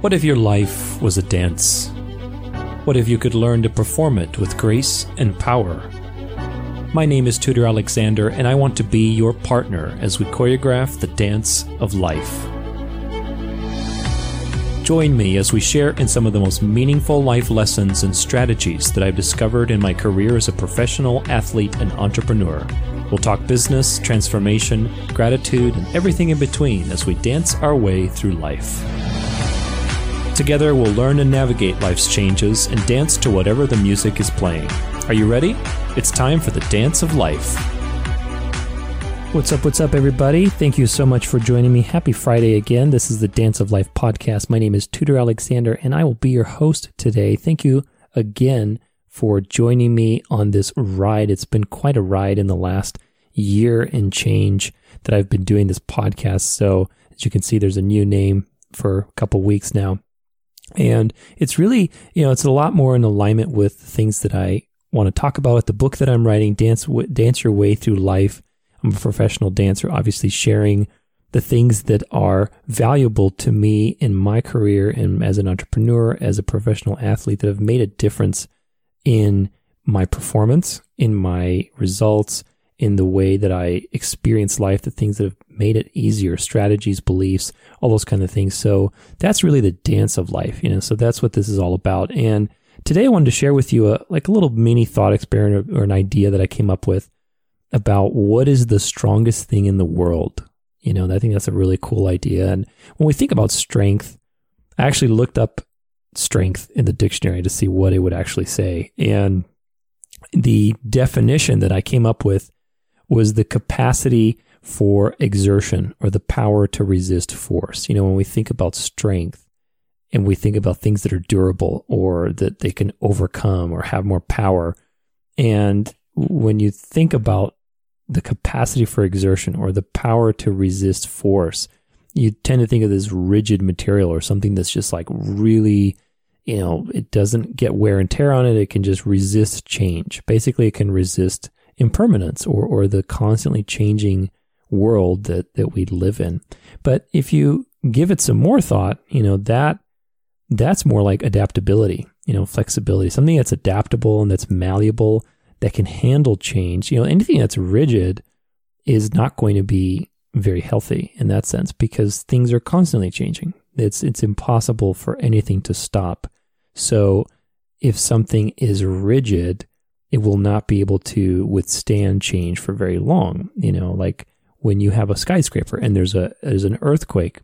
What if your life was a dance? What if you could learn to perform it with grace and power? My name is Tudor Alexander, and I want to be your partner as we choreograph the dance of life. Join me as we share in some of the most meaningful life lessons and strategies that I've discovered in my career as a professional athlete and entrepreneur. We'll talk business, transformation, gratitude, and everything in between as we dance our way through life. Together, we'll learn and navigate life's changes and dance to whatever the music is playing. Are you ready? It's time for the dance of life. What's up, what's up, everybody? Thank you so much for joining me. Happy Friday again. This is the Dance of Life podcast. My name is Tudor Alexander, and I will be your host today. Thank you again for joining me on this ride. It's been quite a ride in the last year and change that I've been doing this podcast. So, as you can see, there's a new name for a couple weeks now. And it's really, you know, it's a lot more in alignment with the things that I want to talk about. The book that I'm writing, Dance, Dance Your Way Through Life I'm a professional dancer, obviously sharing the things that are valuable to me in my career and as an entrepreneur, as a professional athlete that have made a difference in my performance, in my results, in the way that I experience life, the things that have made it easier, strategies, beliefs, all those kind of things. So that's really the dance of life, you know. So that's what this is all about. And today I wanted to share with you a like a little mini thought experiment or, or an idea that I came up with about what is the strongest thing in the world. You know, and I think that's a really cool idea. And when we think about strength, I actually looked up strength in the dictionary to see what it would actually say. And the definition that I came up with was the capacity for exertion or the power to resist force. You know, when we think about strength and we think about things that are durable or that they can overcome or have more power. And when you think about the capacity for exertion or the power to resist force, you tend to think of this rigid material or something that's just like really, you know, it doesn't get wear and tear on it. It can just resist change. Basically, it can resist impermanence or, or the constantly changing world that, that we live in. But if you give it some more thought, you know, that that's more like adaptability, you know, flexibility, something that's adaptable and that's malleable that can handle change. You know, anything that's rigid is not going to be very healthy in that sense because things are constantly changing. It's it's impossible for anything to stop. So if something is rigid, it will not be able to withstand change for very long. You know, like when you have a skyscraper and there's a there's an earthquake,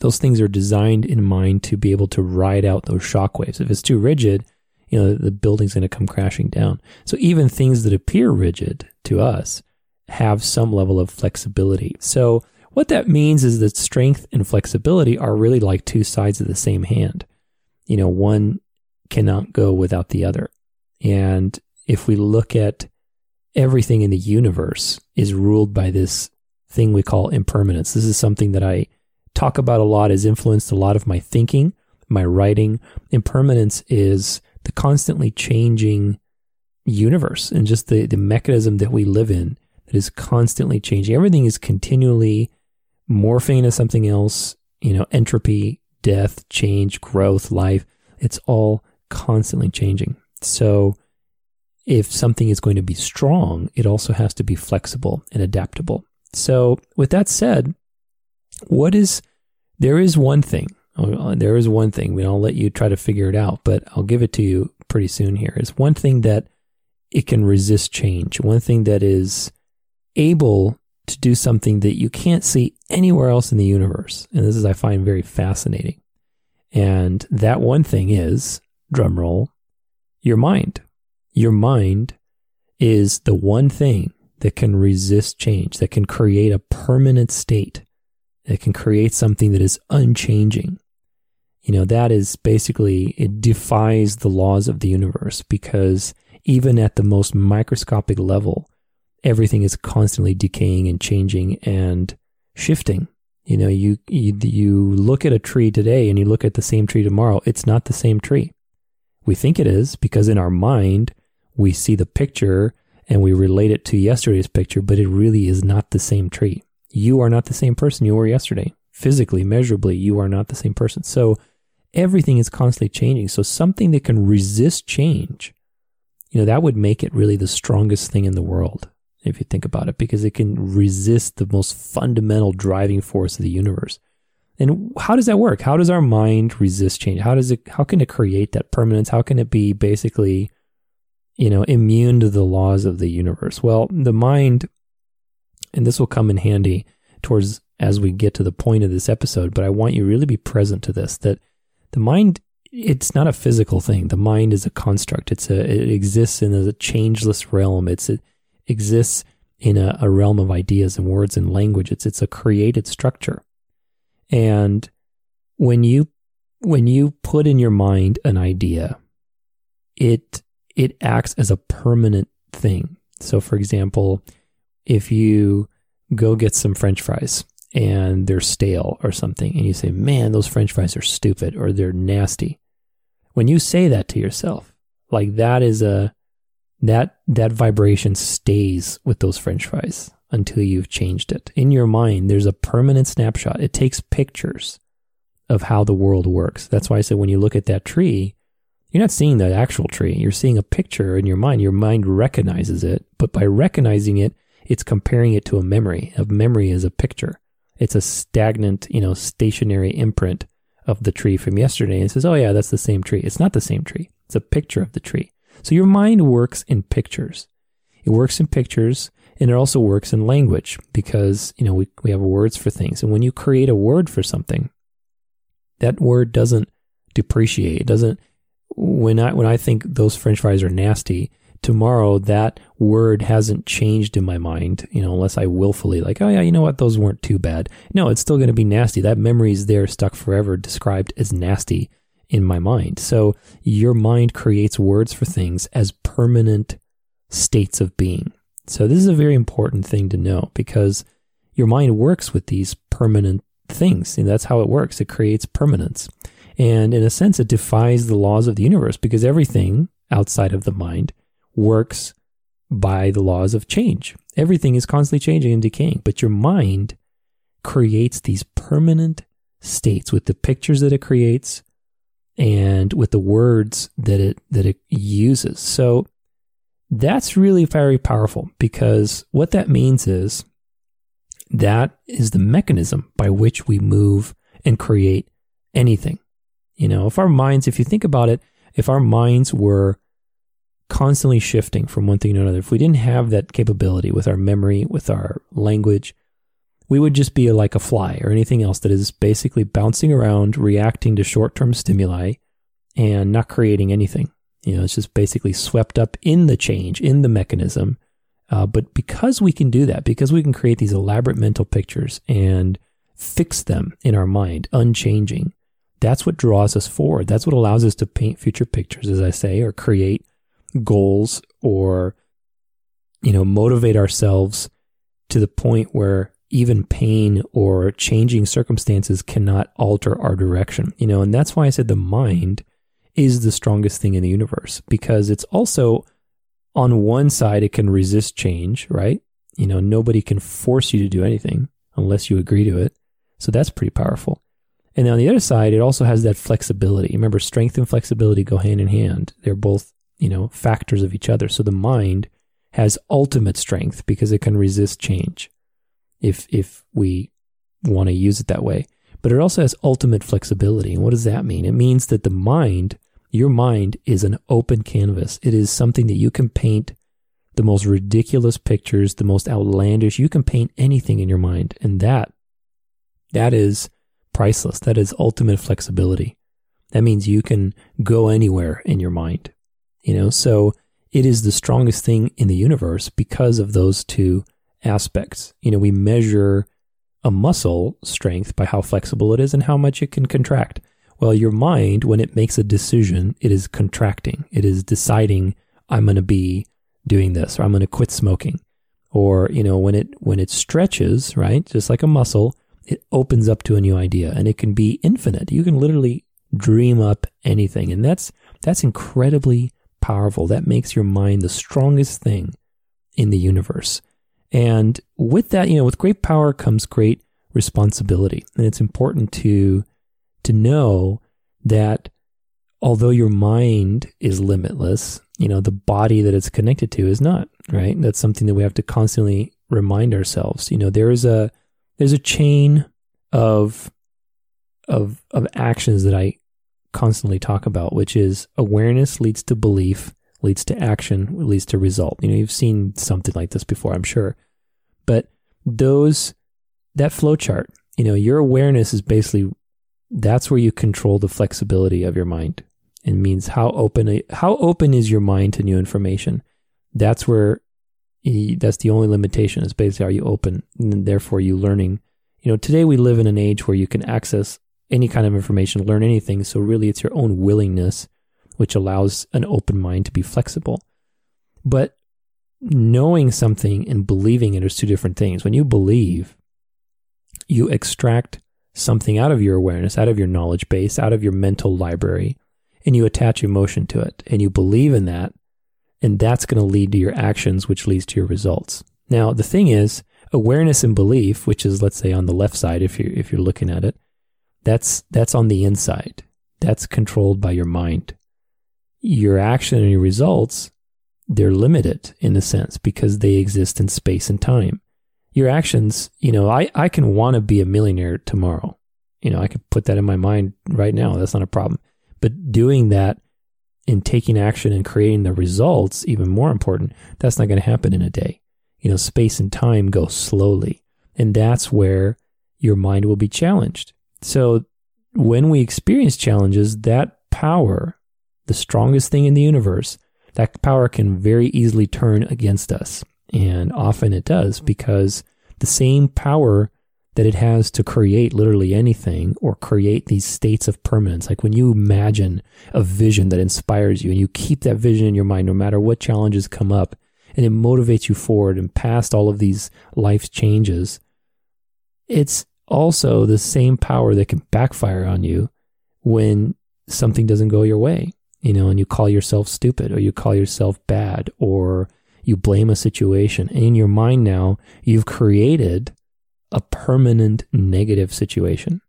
those things are designed in mind to be able to ride out those shock waves. If it's too rigid, you know, the building's going to come crashing down. So even things that appear rigid to us have some level of flexibility. So what that means is that strength and flexibility are really like two sides of the same hand. You know, one cannot go without the other. And if we look at everything in the universe is ruled by this thing we call impermanence. This is something that I talk about a lot, has influenced a lot of my thinking, my writing. Impermanence is the constantly changing universe and just the, the mechanism that we live in that is constantly changing. Everything is continually morphing into something else, you know, entropy, death, change, growth, life. It's all constantly changing. So if something is going to be strong, it also has to be flexible and adaptable. So with that said, what is, there is one thing Oh, there is one thing. I'll let you try to figure it out, but I'll give it to you pretty soon here. Is one thing that it can resist change. One thing that is able to do something that you can't see anywhere else in the universe. And this is, I find very fascinating. And that one thing is, drum roll, your mind. Your mind is the one thing that can resist change, that can create a permanent state, that can create something that is unchanging you know, that is basically, it defies the laws of the universe because even at the most microscopic level, everything is constantly decaying and changing and shifting. You know, you, you, you look at a tree today and you look at the same tree tomorrow, it's not the same tree. We think it is because in our mind, we see the picture and we relate it to yesterday's picture, but it really is not the same tree. You are not the same person you were yesterday physically, measurably, you are not the same person. So everything is constantly changing. So something that can resist change, you know, that would make it really the strongest thing in the world, if you think about it, because it can resist the most fundamental driving force of the universe. And how does that work? How does our mind resist change? How does it, how can it create that permanence? How can it be basically, you know, immune to the laws of the universe? Well, the mind, and this will come in handy towards as we get to the point of this episode, but I want you really be present to this that the mind it's not a physical thing. The mind is a construct. It's a it exists in a changeless realm. It's it exists in a, a realm of ideas and words and language. It's it's a created structure. And when you when you put in your mind an idea, it it acts as a permanent thing. So for example, if you go get some french fries and they're stale or something and you say, "Man, those french fries are stupid or they're nasty." When you say that to yourself, like that is a that that vibration stays with those french fries until you've changed it. In your mind, there's a permanent snapshot. It takes pictures of how the world works. That's why I said when you look at that tree, you're not seeing the actual tree. You're seeing a picture in your mind. Your mind recognizes it, but by recognizing it, it's comparing it to a memory. A memory is a picture. It's a stagnant, you know, stationary imprint of the tree from yesterday and says, "Oh yeah, that's the same tree." It's not the same tree. It's a picture of the tree. So your mind works in pictures. It works in pictures and it also works in language because, you know, we, we have words for things. And when you create a word for something, that word doesn't depreciate. It doesn't, when I, when I think those french fries are nasty, tomorrow that word hasn't changed in my mind, you know, unless I willfully like, oh yeah, you know what, those weren't too bad. No, it's still going to be nasty. That memory is there, stuck forever, described as nasty in my mind. So your mind creates words for things as permanent states of being. So this is a very important thing to know because your mind works with these permanent things. And that's how it works. It creates permanence. And in a sense, it defies the laws of the universe because everything outside of the mind works by the laws of change. Everything is constantly changing and decaying, but your mind creates these permanent states with the pictures that it creates and with the words that it that it uses. So that's really very powerful because what that means is that is the mechanism by which we move and create anything. You know, if our minds, if you think about it, if our minds were constantly shifting from one thing to another, if we didn't have that capability with our memory, with our language, we would just be like a fly or anything else that is basically bouncing around, reacting to short term stimuli and not creating anything. You know, it's just basically swept up in the change, in the mechanism. Uh, but because we can do that, because we can create these elaborate mental pictures and fix them in our mind, unchanging, that's what draws us forward. That's what allows us to paint future pictures, as I say, or create goals or, you know, motivate ourselves to the point where even pain or changing circumstances cannot alter our direction. You know, and that's why I said the mind is the strongest thing in the universe because it's also on one side, it can resist change, right? You know, nobody can force you to do anything unless you agree to it. So that's pretty powerful. And then on the other side, it also has that flexibility. Remember, strength and flexibility go hand in hand. They're both, you know, factors of each other. So the mind has ultimate strength because it can resist change if if we want to use it that way. But it also has ultimate flexibility. And what does that mean? It means that the mind your mind is an open canvas. It is something that you can paint the most ridiculous pictures, the most outlandish. You can paint anything in your mind. And that, that is priceless. That is ultimate flexibility. That means you can go anywhere in your mind. You know, so it is the strongest thing in the universe because of those two aspects. You know, we measure a muscle strength by how flexible it is and how much it can contract. Well, your mind, when it makes a decision, it is contracting. It is deciding, I'm going to be doing this or I'm going to quit smoking. Or, you know, when it, when it stretches, right? Just like a muscle, it opens up to a new idea and it can be infinite. You can literally dream up anything. And that's, that's incredibly powerful. That makes your mind the strongest thing in the universe. And with that, you know, with great power comes great responsibility. And it's important to to know that although your mind is limitless, you know, the body that it's connected to is not, right? That's something that we have to constantly remind ourselves. You know, there is a there's a chain of of of actions that I constantly talk about, which is awareness leads to belief, leads to action, leads to result. You know, you've seen something like this before, I'm sure. But those that flow chart, you know, your awareness is basically that's where you control the flexibility of your mind. It means how open how open is your mind to new information. That's where that's the only limitation is basically are you open and therefore you learning. You know, today we live in an age where you can access any kind of information, learn anything. So really it's your own willingness which allows an open mind to be flexible. But knowing something and believing it is two different things. When you believe, you extract something out of your awareness, out of your knowledge base, out of your mental library, and you attach emotion to it and you believe in that. And that's going to lead to your actions, which leads to your results. Now, the thing is, awareness and belief, which is, let's say, on the left side, if you if you're looking at it, that's that's on the inside. That's controlled by your mind. Your action and your results, they're limited in a sense because they exist in space and time your actions, you know, I, I can want to be a millionaire tomorrow. You know, I could put that in my mind right now. That's not a problem. But doing that and taking action and creating the results, even more important, that's not going to happen in a day. You know, space and time go slowly. And that's where your mind will be challenged. So when we experience challenges, that power, the strongest thing in the universe, that power can very easily turn against us. And often it does because the same power that it has to create literally anything or create these states of permanence. Like when you imagine a vision that inspires you and you keep that vision in your mind no matter what challenges come up and it motivates you forward and past all of these life changes, it's also the same power that can backfire on you when something doesn't go your way, you know, and you call yourself stupid or you call yourself bad or you blame a situation. And in your mind now, you've created a permanent negative situation.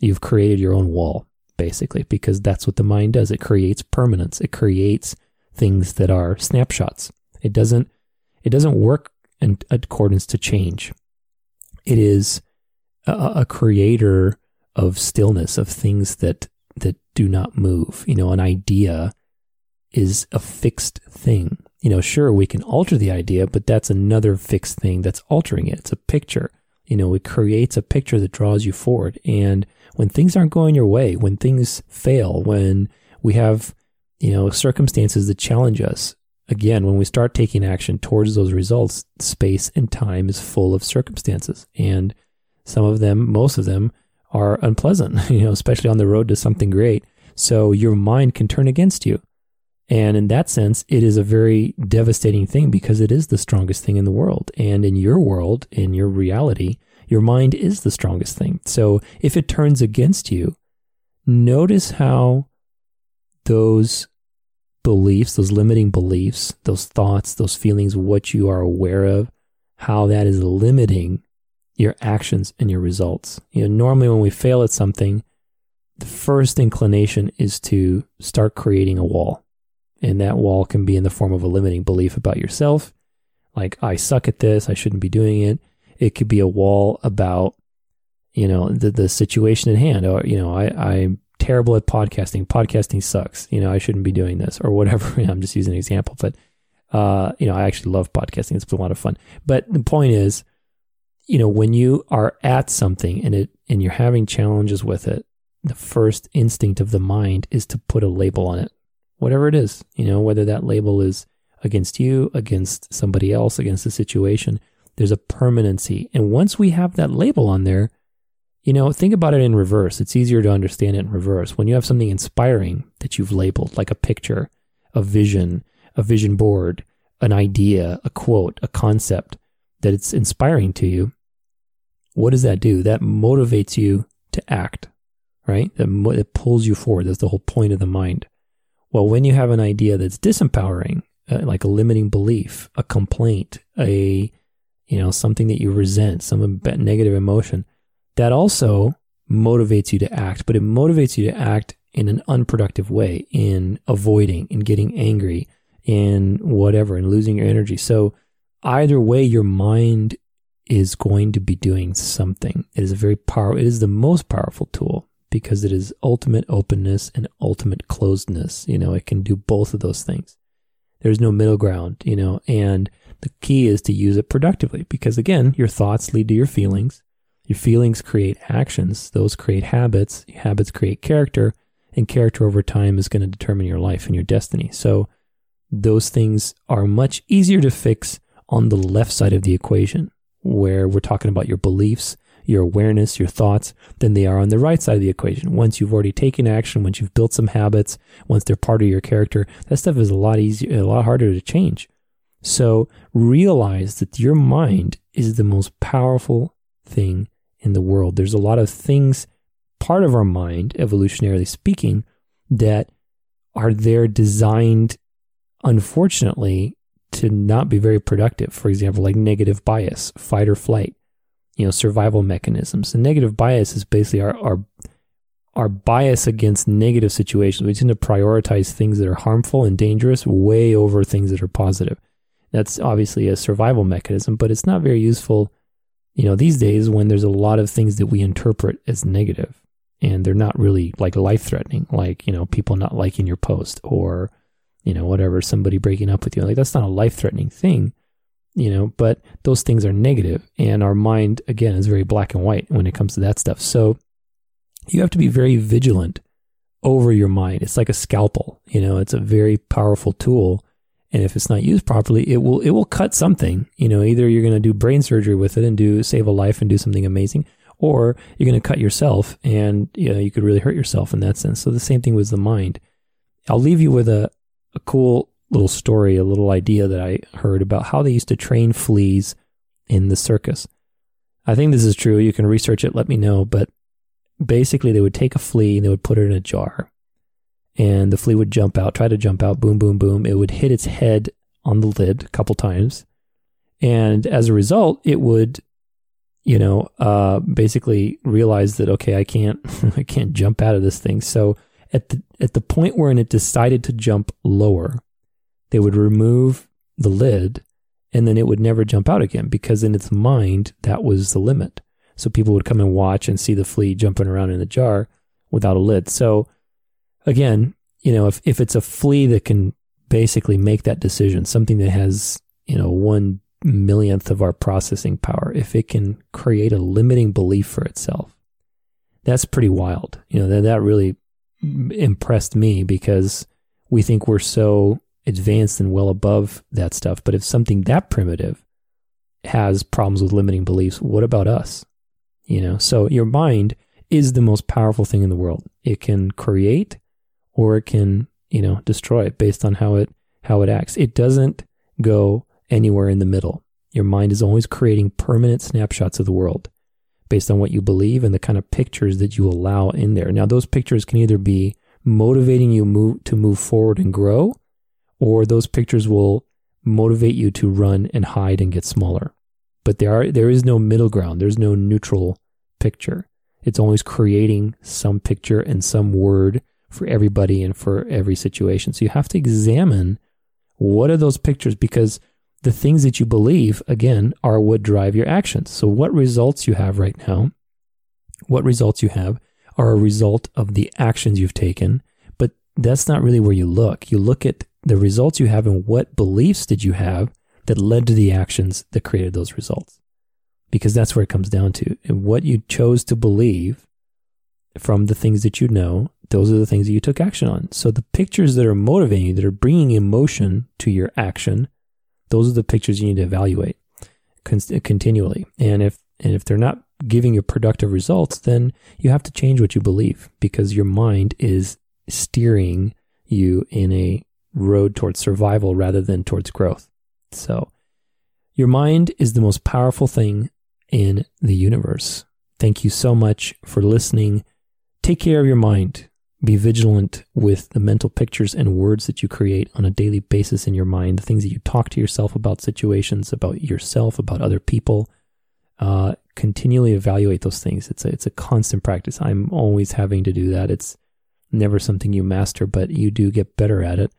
You've created your own wall, basically, because that's what the mind does. It creates permanence. It creates things that are snapshots. It doesn't, it doesn't work in accordance to change. It is a, a creator of stillness, of things that, that do not move. You know, an idea is a fixed thing you know, sure, we can alter the idea, but that's another fixed thing that's altering it. It's a picture. You know, it creates a picture that draws you forward. And when things aren't going your way, when things fail, when we have, you know, circumstances that challenge us, again, when we start taking action towards those results, space and time is full of circumstances. And some of them, most of them, are unpleasant, you know, especially on the road to something great. So your mind can turn against you. And in that sense, it is a very devastating thing because it is the strongest thing in the world. And in your world, in your reality, your mind is the strongest thing. So if it turns against you, notice how those beliefs, those limiting beliefs, those thoughts, those feelings, what you are aware of, how that is limiting your actions and your results. You know, normally when we fail at something, the first inclination is to start creating a wall and that wall can be in the form of a limiting belief about yourself, like, I suck at this, I shouldn't be doing it. It could be a wall about, you know, the, the situation at hand. Or, you know, I, I'm terrible at podcasting. Podcasting sucks. You know, I shouldn't be doing this or whatever. I'm just using an example, but, uh, you know, I actually love podcasting. It's been a lot of fun. But the point is, you know, when you are at something and it, and you're having challenges with it, the first instinct of the mind is to put a label on it whatever it is, you know, whether that label is against you, against somebody else, against the situation, there's a permanency. And once we have that label on there, you know, think about it in reverse. It's easier to understand it in reverse. When you have something inspiring that you've labeled, like a picture, a vision, a vision board, an idea, a quote, a concept that it's inspiring to you, what does that do? That motivates you to act, right? That, mo- that pulls you forward. That's the whole point of the mind. Well, when you have an idea that's disempowering, uh, like a limiting belief, a complaint, a you know something that you resent, some negative emotion, that also motivates you to act, but it motivates you to act in an unproductive way, in avoiding, in getting angry, in whatever, in losing your energy. So either way, your mind is going to be doing something. It is a very powerful, it is the most powerful tool because it is ultimate openness and ultimate closedness. You know, it can do both of those things. There's no middle ground, you know, and the key is to use it productively because again, your thoughts lead to your feelings. Your feelings create actions. Those create habits. Habits create character and character over time is going to determine your life and your destiny. So those things are much easier to fix on the left side of the equation where we're talking about your beliefs, your awareness, your thoughts, than they are on the right side of the equation. Once you've already taken action, once you've built some habits, once they're part of your character, that stuff is a lot easier, a lot harder to change. So realize that your mind is the most powerful thing in the world. There's a lot of things, part of our mind, evolutionarily speaking, that are there designed, unfortunately, to not be very productive. For example, like negative bias, fight or flight, you know, survival mechanisms. The negative bias is basically our, our, our bias against negative situations. We tend to prioritize things that are harmful and dangerous way over things that are positive. That's obviously a survival mechanism, but it's not very useful, you know, these days when there's a lot of things that we interpret as negative and they're not really like life threatening, like, you know, people not liking your post or, you know, whatever, somebody breaking up with you. Like that's not a life threatening thing, you know, but those things are negative and our mind, again, is very black and white when it comes to that stuff. So you have to be very vigilant over your mind. It's like a scalpel, you know, it's a very powerful tool. And if it's not used properly, it will it will cut something. You know, either you're going to do brain surgery with it and do save a life and do something amazing, or you're going to cut yourself and you know you could really hurt yourself in that sense. So the same thing with the mind. I'll leave you with a a cool little story, a little idea that I heard about how they used to train fleas in the circus. I think this is true. You can research it, let me know. But basically, they would take a flea and they would put it in a jar. And the flea would jump out, try to jump out, boom, boom, boom. It would hit its head on the lid a couple times. And as a result, it would, you know, uh, basically realize that, okay, I can't, I can't jump out of this thing. So at the at the point wherein it decided to jump lower, they would remove the lid and then it would never jump out again because in its mind that was the limit. So people would come and watch and see the flea jumping around in the jar without a lid. So again, you know, if, if it's a flea that can basically make that decision, something that has, you know, one millionth of our processing power, if it can create a limiting belief for itself, that's pretty wild. You know, that, that really impressed me because we think we're so advanced and well above that stuff. But if something that primitive has problems with limiting beliefs, what about us? You know, so your mind is the most powerful thing in the world. It can create or it can, you know, destroy it based on how it how it acts. It doesn't go anywhere in the middle. Your mind is always creating permanent snapshots of the world based on what you believe and the kind of pictures that you allow in there. Now, those pictures can either be motivating you move to move forward and grow, or those pictures will motivate you to run and hide and get smaller. But there are there is no middle ground. There's no neutral picture. It's always creating some picture and some word for everybody and for every situation. So you have to examine what are those pictures because the things that you believe, again, are what drive your actions. So, what results you have right now, what results you have are a result of the actions you've taken. But that's not really where you look. You look at the results you have and what beliefs did you have that led to the actions that created those results. Because that's where it comes down to. And what you chose to believe from the things that you know, those are the things that you took action on. So, the pictures that are motivating you, that are bringing emotion to your action, those are the pictures you need to evaluate con- continually. And if and if they're not giving you productive results, then you have to change what you believe because your mind is steering you in a road towards survival rather than towards growth. So, your mind is the most powerful thing in the universe. Thank you so much for listening. Take care of your mind. Be vigilant with the mental pictures and words that you create on a daily basis in your mind, the things that you talk to yourself about situations, about yourself, about other people. Uh, continually evaluate those things. It's a, it's a constant practice. I'm always having to do that. It's never something you master, but you do get better at it.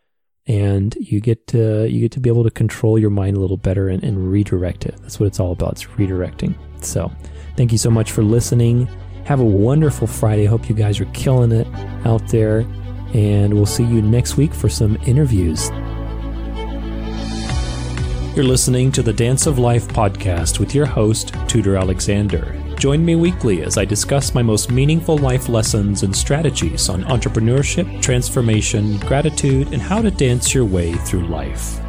And you get to you get to be able to control your mind a little better and, and redirect it. That's what it's all about. It's redirecting. So thank you so much for listening. Have a wonderful Friday. Hope you guys are killing it out there. And we'll see you next week for some interviews. You're listening to the Dance of Life podcast with your host, Tudor Alexander. Join me weekly as I discuss my most meaningful life lessons and strategies on entrepreneurship, transformation, gratitude, and how to dance your way through life.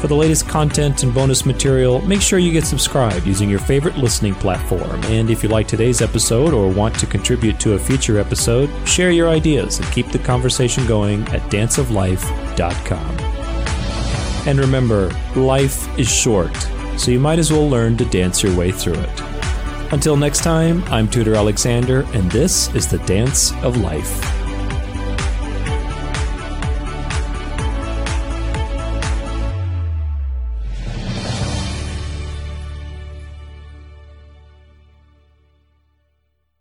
For the latest content and bonus material, make sure you get subscribed using your favorite listening platform. And if you like today's episode or want to contribute to a future episode, share your ideas and keep the conversation going at danceoflife.com. And remember, life is short, so you might as well learn to dance your way through it. Until next time, I'm Tudor Alexander, and this is the Dance of Life.